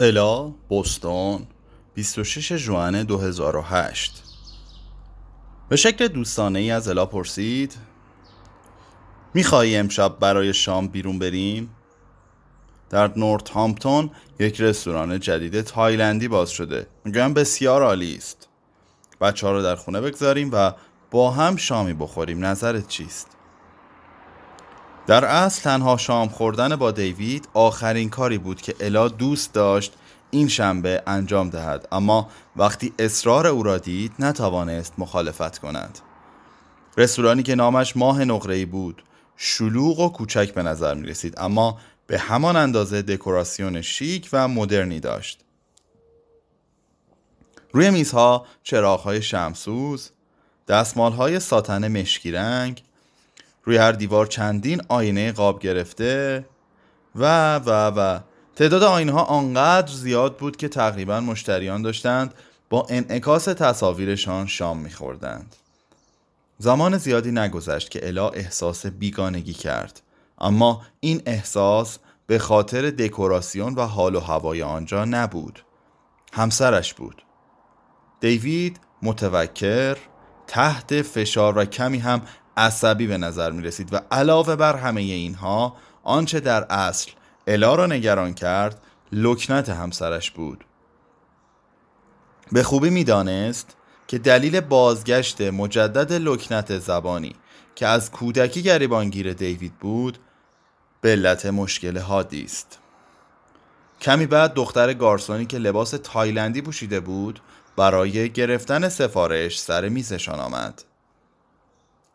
الا بوستون 26 جوان 2008 به شکل دوستانه ای از الا پرسید میخوایی امشب برای شام بیرون بریم؟ در نورت هامپتون یک رستوران جدید تایلندی باز شده می‌گویم بسیار عالی است بچه ها رو در خونه بگذاریم و با هم شامی بخوریم نظرت چیست؟ در اصل تنها شام خوردن با دیوید آخرین کاری بود که الا دوست داشت این شنبه انجام دهد. اما وقتی اصرار او را دید نتوانست مخالفت کند. رستورانی که نامش ماه نقره‌ای بود شلوغ و کوچک به نظر می رسید اما به همان اندازه دکوراسیون شیک و مدرنی داشت. روی میزها چراغهای شمسوز دستمالهای ساتن مشکی رنگ روی هر دیوار چندین آینه قاب گرفته و و و. تعداد آینه ها آنقدر زیاد بود که تقریبا مشتریان داشتند با انعکاس تصاویرشان شام میخوردند. زمان زیادی نگذشت که الا احساس بیگانگی کرد. اما این احساس به خاطر دکوراسیون و حال و هوای آنجا نبود. همسرش بود. دیوید متوکر تحت فشار و کمی هم عصبی به نظر می رسید و علاوه بر همه اینها آنچه در اصل الا را نگران کرد لکنت همسرش بود. به خوبی می‌دانست که دلیل بازگشت مجدد لکنت زبانی که از کودکی گریبانگیر دیوید بود به علت مشکل حادی است. کمی بعد دختر گارسونی که لباس تایلندی پوشیده بود برای گرفتن سفارش سر میزشان آمد.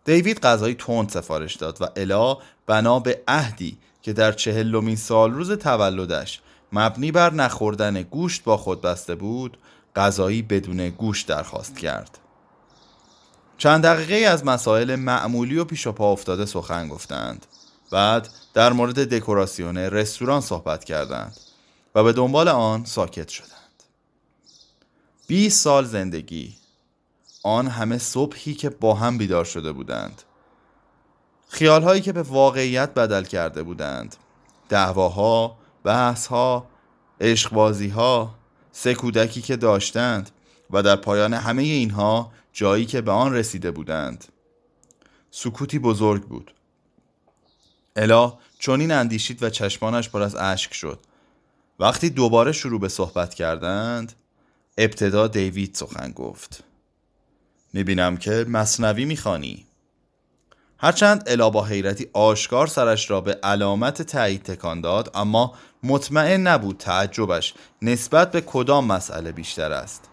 دیوید غذای تند سفارش داد و الا بنا به عهدی که در چهلمین سال روز تولدش مبنی بر نخوردن گوشت با خود بسته بود غذایی بدون گوشت درخواست کرد. چند دقیقه از مسائل معمولی و پیش و پا افتاده سخن گفتند. بعد در مورد دکوراسیون رستوران صحبت کردند و به دنبال آن ساکت شدند. 20 سال زندگی. آن همه صبحی که با هم بیدار شده بودند. خیالهایی که به واقعیت بدل کرده بودند. دعواها، بحثها، عشقبازیها سه کودکی که داشتند و در پایان همه اینها جایی که به آن رسیده بودند. سکوتی بزرگ بود. الا چنین اندیشید و چشمانش پر از اشک شد. وقتی دوباره شروع به صحبت کردند ابتدا دیوید سخن گفت. می‌بینم که مصنوی می‌خوانی. هرچند الا با حیرتی آشکار سرش را به علامت تایید تکان داد اما مطمئن نبود تعجبش نسبت به کدام مسئله بیشتر است.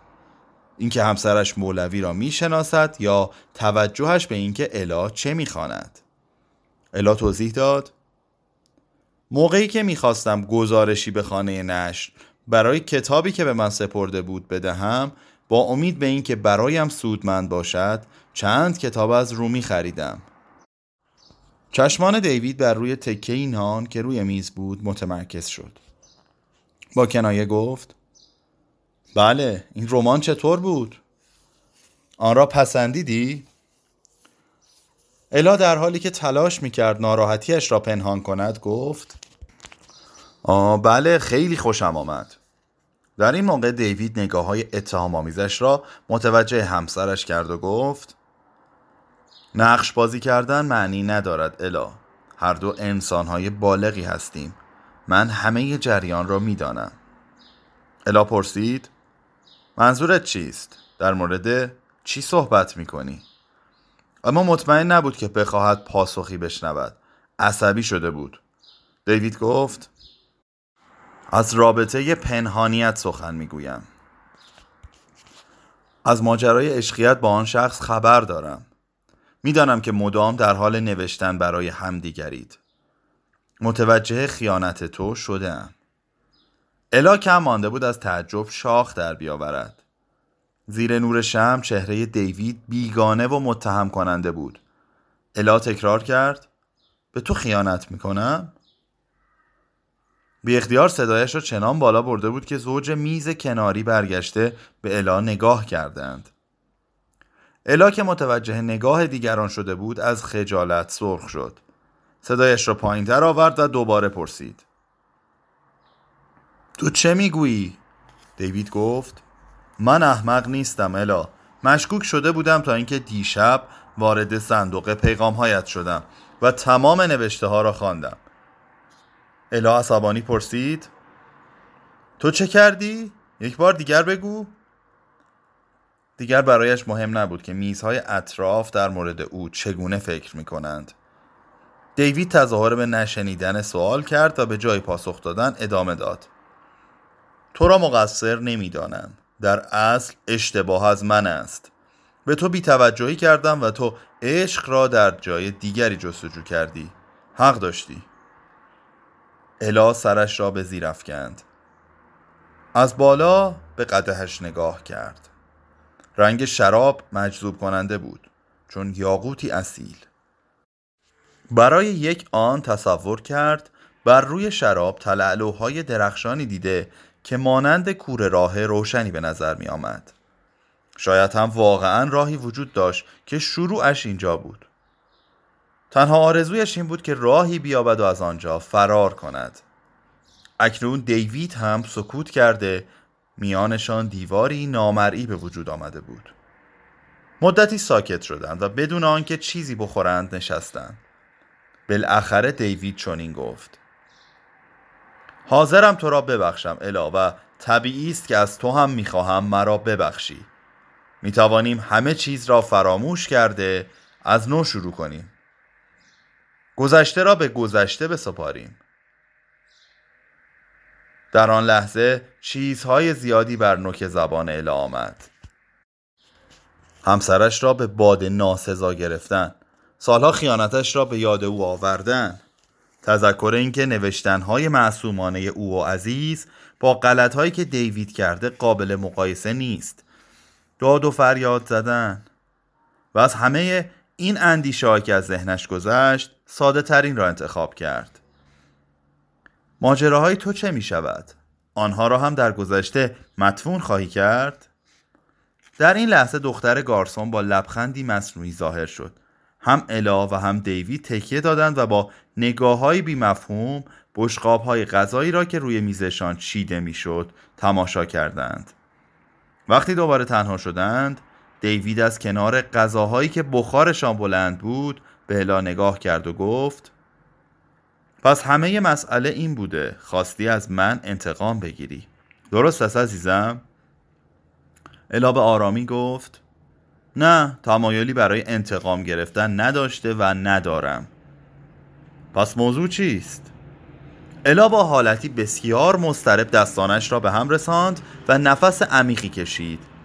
اینکه همسرش مولوی را می‌شناسد یا توجهش به اینکه الا چه می‌خواند. الا توضیح داد. موقعی که می‌خواستم گزارشی به خانه نشر برای کتابی که به من سپرده بود بدهم با امید به اینکه برایم سودمند باشد چند کتاب از رومی خریدم. چشمان دیوید بر روی تکه نان که روی میز بود متمرکز شد. با کنایه گفت بله این رمان چطور بود؟ آن را پسندیدی؟ الا در حالی که تلاش می‌کرد ناراحتیش را پنهان کند گفت آه بله خیلی خوشم آمد. در این موقع دیوید نگاه های اتهام آمیزش را متوجه همسرش کرد و گفت نقش بازی کردن معنی ندارد الا. هر دو انسان های بالغی هستیم. من همه جریان را می‌دانم. الا پرسید منظورت چیست؟ در مورد چی صحبت می‌کنی؟ اما مطمئن نبود که بخواهد پاسخی بشنود. عصبی شده بود. دیوید گفت از رابطه پنهانیت سخن می‌گویم. از ماجرای عشقیت با آن شخص خبر دارم. می‌دانم که مدام در حال نوشتن برای همدیگرید. متوجه خیانت تو شدم الا کم مانده بود از تعجب شاخ در بیاورد. زیر نور شم چهره دیوید بیگانه و متهم کننده بود. الا تکرار کرد به تو خیانت می‌کنم؟ بی اختیار صدایش را چنان بالا برده بود که زوج میز کناری برگشته به الا نگاه کردند. الا که متوجه نگاه دیگران شده بود از خجالت سرخ شد. صدایش را پایین تر آورد و دوباره پرسید. تو چه می‌گویی؟ دیوید گفت. من احمق نیستم الا. مشکوک شده بودم تا اینکه دیشب وارد صندوق پیغامهایت شدم و تمام نوشته ها را خواندم. الا عصبانی پرسید تو چه کردی؟ یک بار دیگر بگو دیگر برایش مهم نبود که میزهای اطراف در مورد او چگونه فکر می کنند. دیوید تظاهر به نشنیدن سوال کرد و به جای پاسخ دادن ادامه داد. تو را مقصر نمی‌دانم. در اصل اشتباه از من است. به تو بیتوجهی کردم و تو عشق را در جای دیگری جستجو کردی. حق داشتی. الا سرش را به زیر افکند. از بالا به قدهش نگاه کرد. رنگ شراب مجذوب کننده بود چون یاقوتی اصیل برای یک آن تصور کرد بر روی شراب تلعلوهای درخشانی دیده که مانند کور راه روشنی به نظر می آمد. شاید هم واقعا راهی وجود داشت که شروعش اینجا بود. تنها آرزویش این بود که راهی بیابد و از آنجا فرار کند. اکنون دیوید هم سکوت کرده میانشان دیواری نامرئی به وجود آمده بود. مدتی ساکت شدند و بدون آنکه چیزی بخورند نشستند. بالاخره دیوید چنین گفت. حاضرم تو را ببخشم الا و طبیعی است که از تو هم می‌خواهم مرا ببخشی. می‌توانیم همه چیز را فراموش کرده از نو شروع کنیم. گذشته را به گذشته بسپاریم. در آن لحظه چیزهای زیادی بر نوک زبان اله آمد. همسرش را به باد ناسزا گرفتن. سالها خیانتش را به یاد او آوردن. تذکر اینکه نوشتنهای معصومانه او و عزیز با غلطهایی که دیوید کرده قابل مقایسه نیست. داد و فریاد زدن. و از همه این اندیشه که از ذهنش گذشت ساده ترین را انتخاب کرد ماجراهای تو چه می شود؟ آنها را هم در گذشته مدفون خواهی کرد؟ در این لحظه دختر گارسون با لبخندی مصنوعی ظاهر شد هم الا و هم دیوید تکیه دادند و با نگاه های بی مفهوم بشقاب های غذایی را که روی میزشان چیده می‌شد تماشا کردند وقتی دوباره تنها شدند دیوید از کنار غذاهایی که بخارشان بلند بود به الا نگاه کرد و گفت پس همه مسئله این بوده خواستی از من انتقام بگیری درست است عزیزم؟ الا به آرامی گفت نه تمایلی برای انتقام گرفتن نداشته و ندارم پس موضوع چیست؟ الا با حالتی بسیار مسترب دستانش را به هم رساند و نفس عمیقی کشید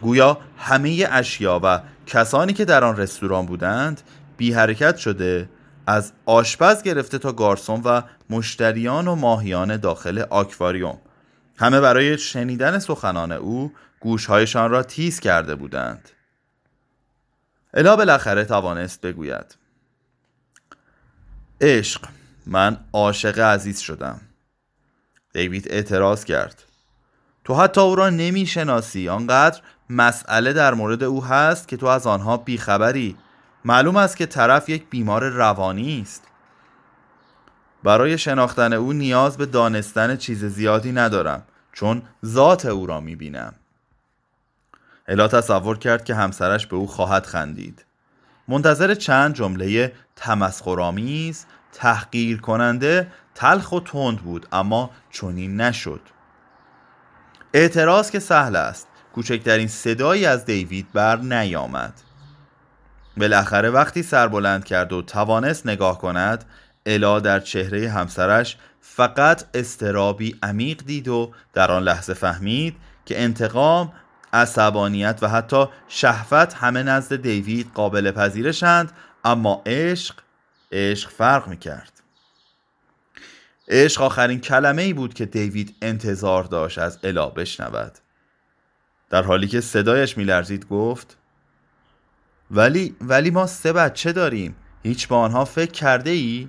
گویا همه اشیا و کسانی که در آن رستوران بودند بی حرکت شده از آشپز گرفته تا گارسون و مشتریان و ماهیان داخل آکواریوم. همه برای شنیدن سخنان او گوشهایشان را تیز کرده بودند. الا بالاخره توانست بگوید عشق من عاشق عزیز شدم. دیوید اعتراض کرد. تو حتی او را نمی‌شناسی آنقدر مسئله در مورد او هست که تو از آنها بیخبری. معلوم است که طرف یک بیمار روانی است. برای شناختن او نیاز به دانستن چیز زیادی ندارم چون ذات او را می‌بینم. الا تصور کرد که همسرش به او خواهد خندید. منتظر چند جمله تمسخرآمیز تحقیر کننده تلخ و تند بود اما چنین نشد. اعتراض که سهل است. کوچکترین صدایی از دیوید بر نیامد. بالاخره وقتی سر بلند کرد و توانست نگاه کند الا در چهره همسرش فقط استرابی عمیق دید و در آن لحظه فهمید که انتقام عصبانیت و حتی شهوت همه نزد دیوید قابل پذیرشند اما عشق عشق فرق می کرد عشق آخرین کلمه ای بود که دیوید انتظار داشت از الا بشنود. در حالی که صدایش میلرزید گفت ولی ولی ما سه بچه داریم هیچ با آنها فکر کرده ای؟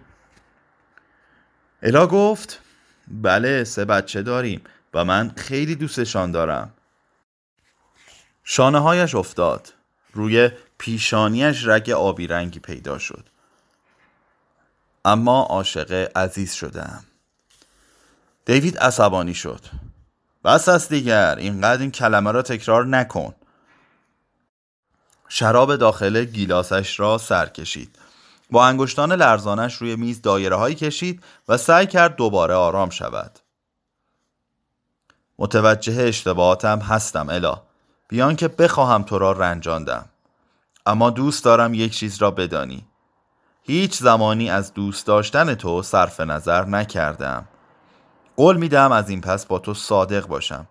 الا گفت بله سه بچه داریم و من خیلی دوستشان دارم. شانه هایش افتاد. روی پیشانیش رگ آبی رنگی پیدا شد. اما عاشق عزیز شدم. دیوید عصبانی شد. بس است دیگر. اینقدر این کلمه را تکرار نکن. شراب داخل گیلاسش را سر کشید. با انگشتان لرزانش روی میز دایره هایی کشید و سعی کرد دوباره آرام شود. متوجه اشتباهاتم هستم الا. بیان که بخواهم تو را رنجاندم. اما دوست دارم یک چیز را بدانی. هیچ زمانی از دوست داشتن تو صرف نظر نکردم. قول میدم از این پس با تو صادق باشم.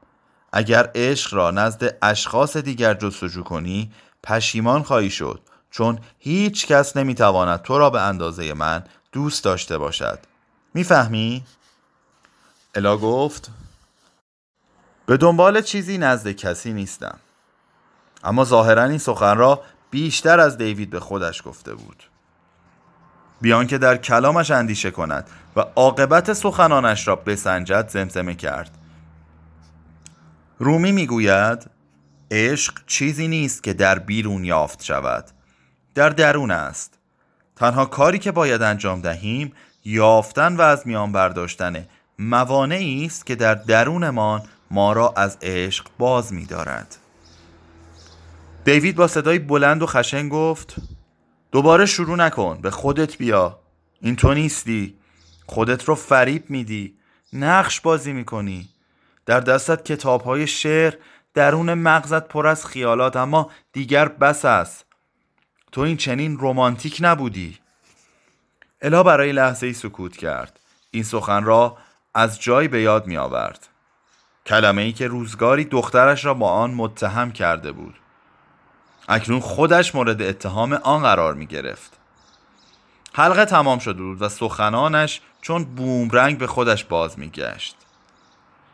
اگر عشق را نزد اشخاص دیگر جستجو کنی پشیمان خواهی شد چون هیچ کس نمی‌تواند تو را به اندازه من دوست داشته باشد. می‌فهمی؟ الا گفت به دنبال چیزی نزد کسی نیستم. اما ظاهرا این سخن را بیشتر از دیوید به خودش گفته بود. بیان که در کلامش اندیشه کند و عاقبت سخنانش را بسنجد زمزمه کرد. رومی می‌گوید عشق چیزی نیست که در بیرون یافت شود. در درون است. تنها کاری که باید انجام دهیم یافتن و از میان برداشتن موانعی است که در درونمان ما را از عشق باز می دارد. دیوید با صدای بلند و خشن گفت دوباره شروع نکن. به خودت بیا. این تو نیستی. خودت رو فریب میدی. نقش بازی می‌کنی. در دستت کتاب های شعر درون مغزت پر از خیالات اما دیگر بس است. تو این چنین رومانتیک نبودی. الا برای لحظه ای سکوت کرد. این سخن را از جای به یاد می آورد کلمه ای که روزگاری دخترش را با آن متهم کرده بود. اکنون خودش مورد اتهام آن قرار می گرفت. حلقه تمام شده بود و سخنانش چون بومرنگ به خودش باز می گشت.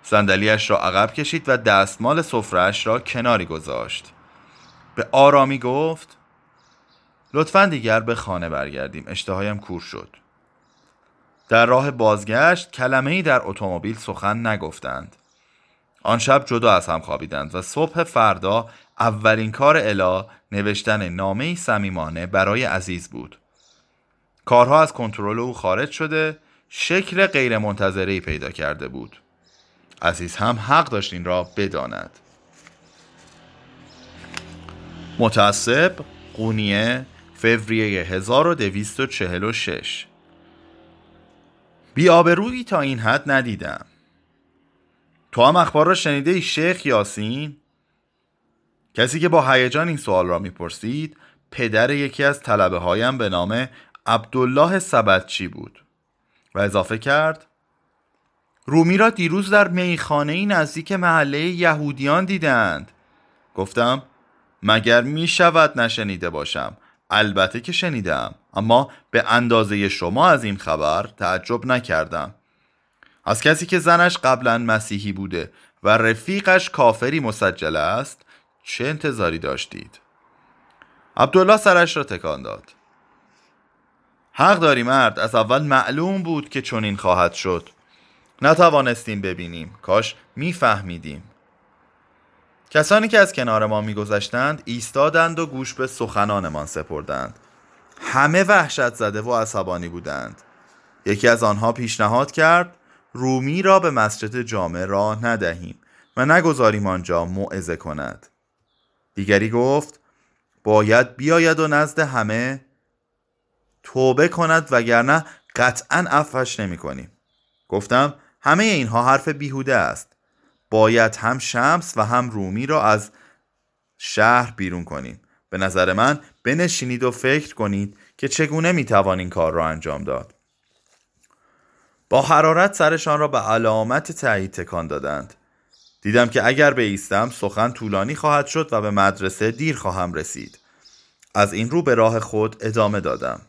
صندلیاش را عقب کشید و دستمال سفرهش را کناری گذاشت. به آرامی گفت لطفا دیگر به خانه برگردیم اشتهایم کور شد. در راه بازگشت کلمه ای در اتومبیل سخن نگفتند. آن شب جدا از هم خوابیدند و صبح فردا اولین کار الا نوشتن نامه صمیمانه برای عزیز بود. کارها از کنترل او خارج شده شکل غیرمنتظره پیدا کرده بود. عزیز هم حق داشت این را بداند. متعصب قونیه فوریه 1246 بی تا این حد ندیدم. تو هم اخبار را شنیده ای شیخ یاسین؟ کسی که با هیجان این سوال را می‌پرسید پدر یکی از طلبه هایم به نام عبدالله سبتچی بود و اضافه کرد رومی را دیروز در میخانه نزدیک محله یهودیان دیدند گفتم مگر می شود نشنیده باشم؟ البته که شنیدم اما به اندازه شما از این خبر تعجب نکردم. از کسی که زنش قبلا مسیحی بوده و رفیقش کافری مسجل است چه انتظاری داشتید؟ عبدالله سرش را تکان داد. حق داری مرد از اول معلوم بود که چنین خواهد شد. نتوانستیم ببینیم. کاش میفهمیدیم. کسانی که از کنار ما میگذشتند ایستادند و گوش به سخنانمان سپردند. همه وحشت زده و عصبانی بودند. یکی از آنها پیشنهاد کرد رومی را به مسجد جامع راه ندهیم و نگذاریم آنجا موعظه کند. دیگری گفت باید بیاید و نزد همه توبه کند وگرنه قطعا عفوش نمی کنیم گفتم همه اینها حرف بیهوده است. باید هم شمس و هم رومی را از شهر بیرون کنیم. به نظر من بنشینید و فکر کنید که چگونه می‌توان این کار را انجام داد. با حرارت سرشان را به علامت تایید تکان دادند. دیدم که اگر بیستم سخن طولانی خواهد شد و به مدرسه دیر خواهم رسید. از این رو به راه خود ادامه دادم.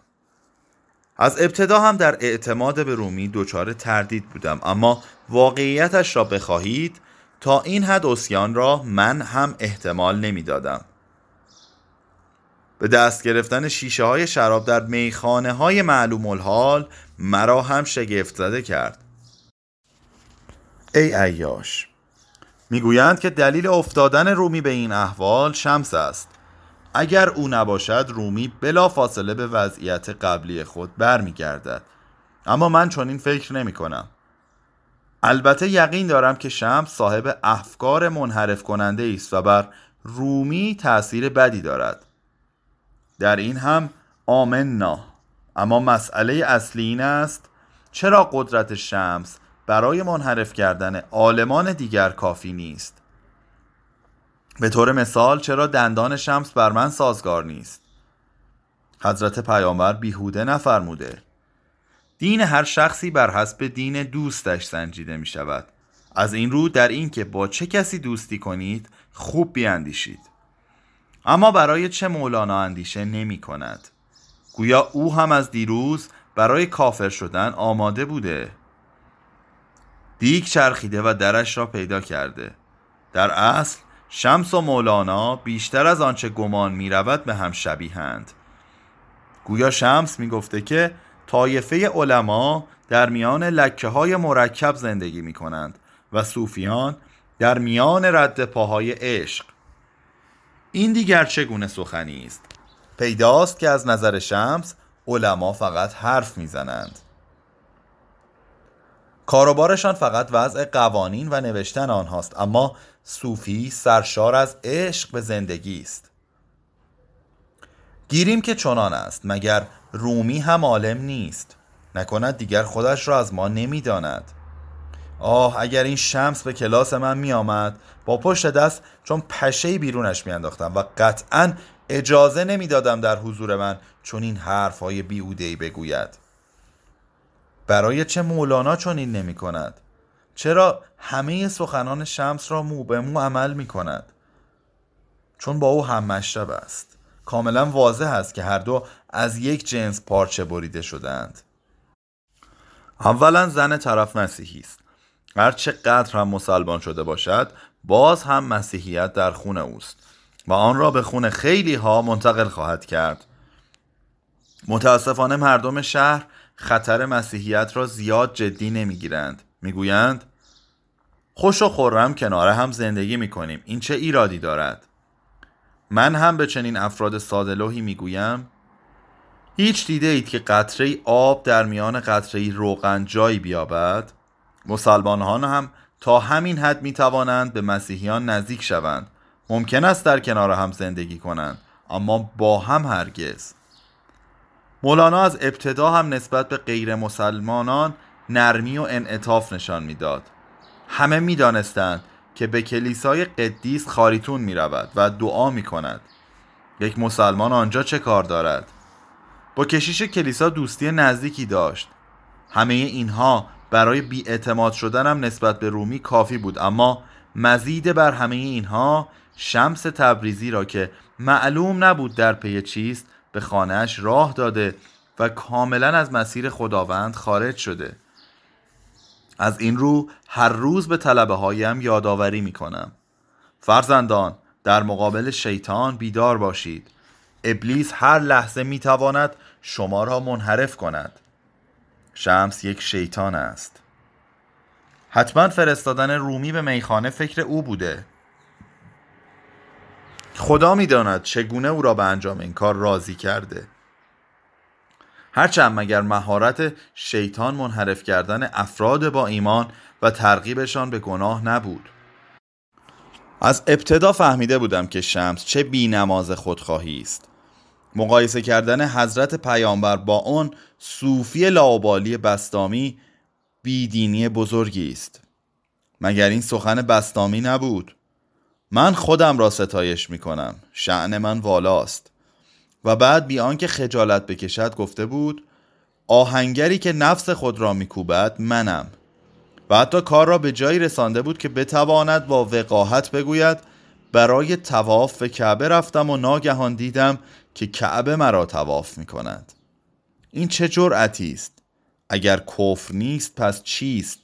از ابتدا هم در اعتماد به رومی دچار تردید بودم اما واقعیتش را بخواهید تا این حد اسیان را من هم احتمال نمی‌دادم. به دست گرفتن شیشه های شراب در میخانه های معلوم الحال مرا هم شگفت زده کرد. ای ایاش می‌گویند که دلیل افتادن رومی به این احوال شمس است. اگر او نباشد رومی بلا فاصله به وضعیت قبلی خود برمیگردد. اما من چنین فکر نمی کنم البته یقین دارم که شمس صاحب افکار منحرف کننده است و بر رومی تأثیر بدی دارد. در این هم آمنا. اما مسئله اصلی این است چرا قدرت شمس برای منحرف کردن عالمان دیگر کافی نیست. به طور مثال چرا دندان شمس بر من سازگار نیست؟ حضرت پیامبر بیهوده نفرموده دین هر شخصی بر حسب دین دوستش سنجیده می شود. از این رو در این که با چه کسی دوستی کنید خوب بیاندیشید. اما برای چه مولانا اندیشه نمی کند؟ گویا او هم از دیروز برای کافر شدن آماده بوده. دیگ چرخیده و درش را پیدا کرده. در اصل شمس و مولانا بیشتر از آنچه گمان می رود به هم شبیهند گویا شمس می گفته که طایفه علما در میان لکه های مرکب زندگی می کنند و صوفیان در میان رد پاهای عشق. این دیگر چگونه سخنی است؟ پیداست که از نظر شمس علما فقط حرف می‌زنند. کاروبارشان فقط وضع قوانین و نوشتن آنهاست اما صوفی سرشار از عشق به زندگی است. گیریم که چنان است مگر رومی هم عالم نیست. نکند دیگر خودش را از ما نمی‌داند. آه اگر این شمس به کلاس من می آمد با پشت دست چون پشه بیرونش می انداختم و قطعا اجازه نمی‌دادم در حضور من چون این حرف های بیهودهی بگوید. برای چه مولانا چون این نمی کند؟ چرا همه سخنان شمس را مو به مو عمل می کند؟ چون با او هم مشرب است. کاملا واضح است که هر دو از یک جنس پارچه بریده شدند. اولا زن طرف مسیحی است. هر قدر هم مسلمان شده باشد باز هم مسیحیت در خون اوست و آن را به خون خیلی ها منتقل خواهد کرد. متاسفانه مردم شهر خطر مسیحیت را زیاد جدی نمی‌گیرند. می‌گویند خوش و خورم کناره هم زندگی می‌کنیم. این چه ایرادی دارد؟ من هم به چنین افراد سادلوهی می‌گویم هیچ دیده اید که قطره آب در میان قطره روغن جایی بیابد؟ مسلمانان هم تا همین حد می توانند به مسیحیان نزدیک شوند. ممکن است در کنار هم زندگی کنند اما با هم هرگز. مولانا از ابتدا هم نسبت به غیر مسلمانان نرمی و انعطاف نشان می‌داد. همه می‌دانستند که به کلیسای قدیس خاریتون می رود و دعا می کند یک مسلمان آنجا چه کار دارد؟ با کشیش کلیسا دوستی نزدیکی داشت. همه اینها برای بیاعتماد شدنم نسبت به رومی کافی بود اما مزید بر همه اینها شمس تبریزی را که معلوم نبود در پی چیست به خانهش راه داده و کاملا از مسیر خداوند خارج شده. از این رو هر روز به طلبه هایم یادآوری می کنم فرزندان در مقابل شیطان بیدار باشید. ابلیس هر لحظه می تواند شما را منحرف کند. شمس یک شیطان است. حتما فرستادن رومی به میخانه فکر او بوده. خدا می‌داند چگونه او را به انجام این کار راضی کرده. هرچند مگر مهارت شیطان منحرف کردن افراد با ایمان و ترغیبشان به گناه نبود. از ابتدا فهمیده بودم که شمس چه بی نماز خودخواهی است. مقایسه کردن حضرت پیامبر با اون صوفی لاوبالی بستامی بیدینی بزرگی است. مگر این سخن بستامی نبود؟ من خودم را ستایش می کنم شعن من والاست. و بعد بی آنکه خجالت بکشد گفته بود آهنگری که نفس خود را میکوبد منم. و حتی کار را به جایی رسانده بود که بتواند با وقاحت بگوید برای تواف به کعبه رفتم و ناگهان دیدم که کعبه مرا تواف می کند این چه جرأتی است؟ اگر کفر نیست پس چیست؟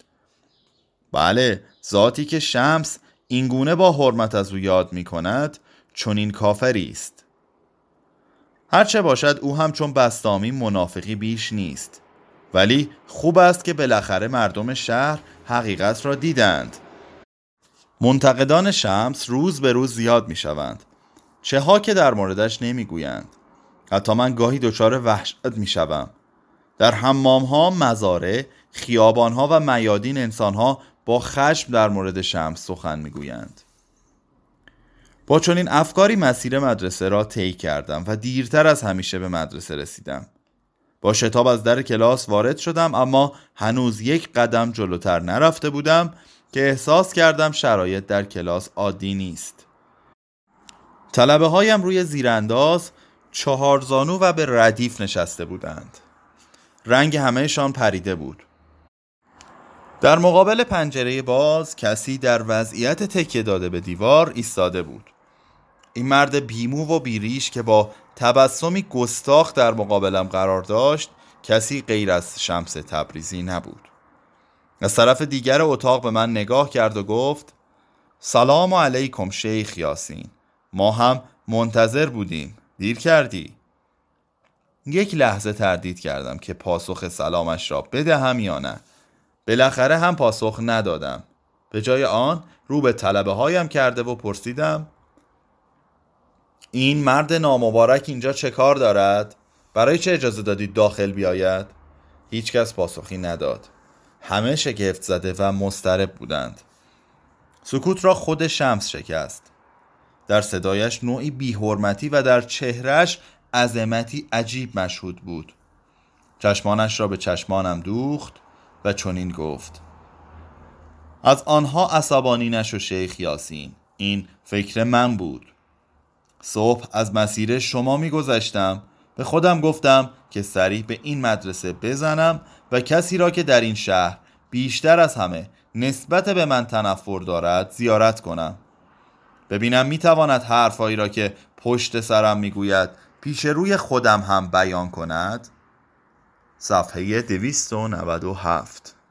بله ذاتی که شمس اینگونه با حرمت از او یاد می کند چون این کافری است. هرچه باشد او هم چون بستامی منافقی بیش نیست. ولی خوب است که بالاخره مردم شهر حقیقت را دیدند. منتقدان شمس روز به روز زیاد می شوند چه ها که در موردش نمی گویند حتی من گاهی دچار وحشت می شوم در حمام ها مزاره خیابان ها و میادین انسان ها با خشم در مورد شمس سخن می‌گویند. با چنین افکاری مسیر مدرسه را طی کردم و دیرتر از همیشه به مدرسه رسیدم. با شتاب از در کلاس وارد شدم اما هنوز یک قدم جلوتر نرفته بودم که احساس کردم شرایط در کلاس عادی نیست. طلبه هایم روی زیرانداز چهار زانو و به ردیف نشسته بودند. رنگ همهشان پریده بود. در مقابل پنجره باز کسی در وضعیت تکیه داده به دیوار ایستاده بود. این مرد بیمو و بیریش که با تبسمی گستاخ در مقابلم قرار داشت کسی غیر از شمس تبریزی نبود. از طرف دیگر اتاق به من نگاه کرد و گفت سلام علیکم شیخ یاسین. ما هم منتظر بودیم. دیر کردی? یک لحظه تردید کردم که پاسخ سلامش را بدهم یا نه. بالاخره هم پاسخ ندادم. به جای آن رو به طلبه هایم کرده و پرسیدم این مرد نامبارک اینجا چه کار دارد؟ برای چه اجازه دادید داخل بیاید؟ هیچکس پاسخی نداد. همه شگفت زده و مسترب بودند. سکوت را خود شمس شکست. در صدایش نوعی بیحرمتی و در چهرش عظمتی عجیب مشهود بود. چشمانش را به چشمانم دوخت و چنین گفت از آنها عصبانی نشو شیخ یاسین این فکر من بود. صبح از مسیر شما میگذشتم به خودم گفتم که سریع به این مدرسه بزنم و کسی را که در این شهر بیشتر از همه نسبت به من تنفر دارد زیارت کنم. ببینم می‌تواند حرفهایی را که پشت سرم می‌گوید پیش روی خودم هم بیان کند؟ صفحه 297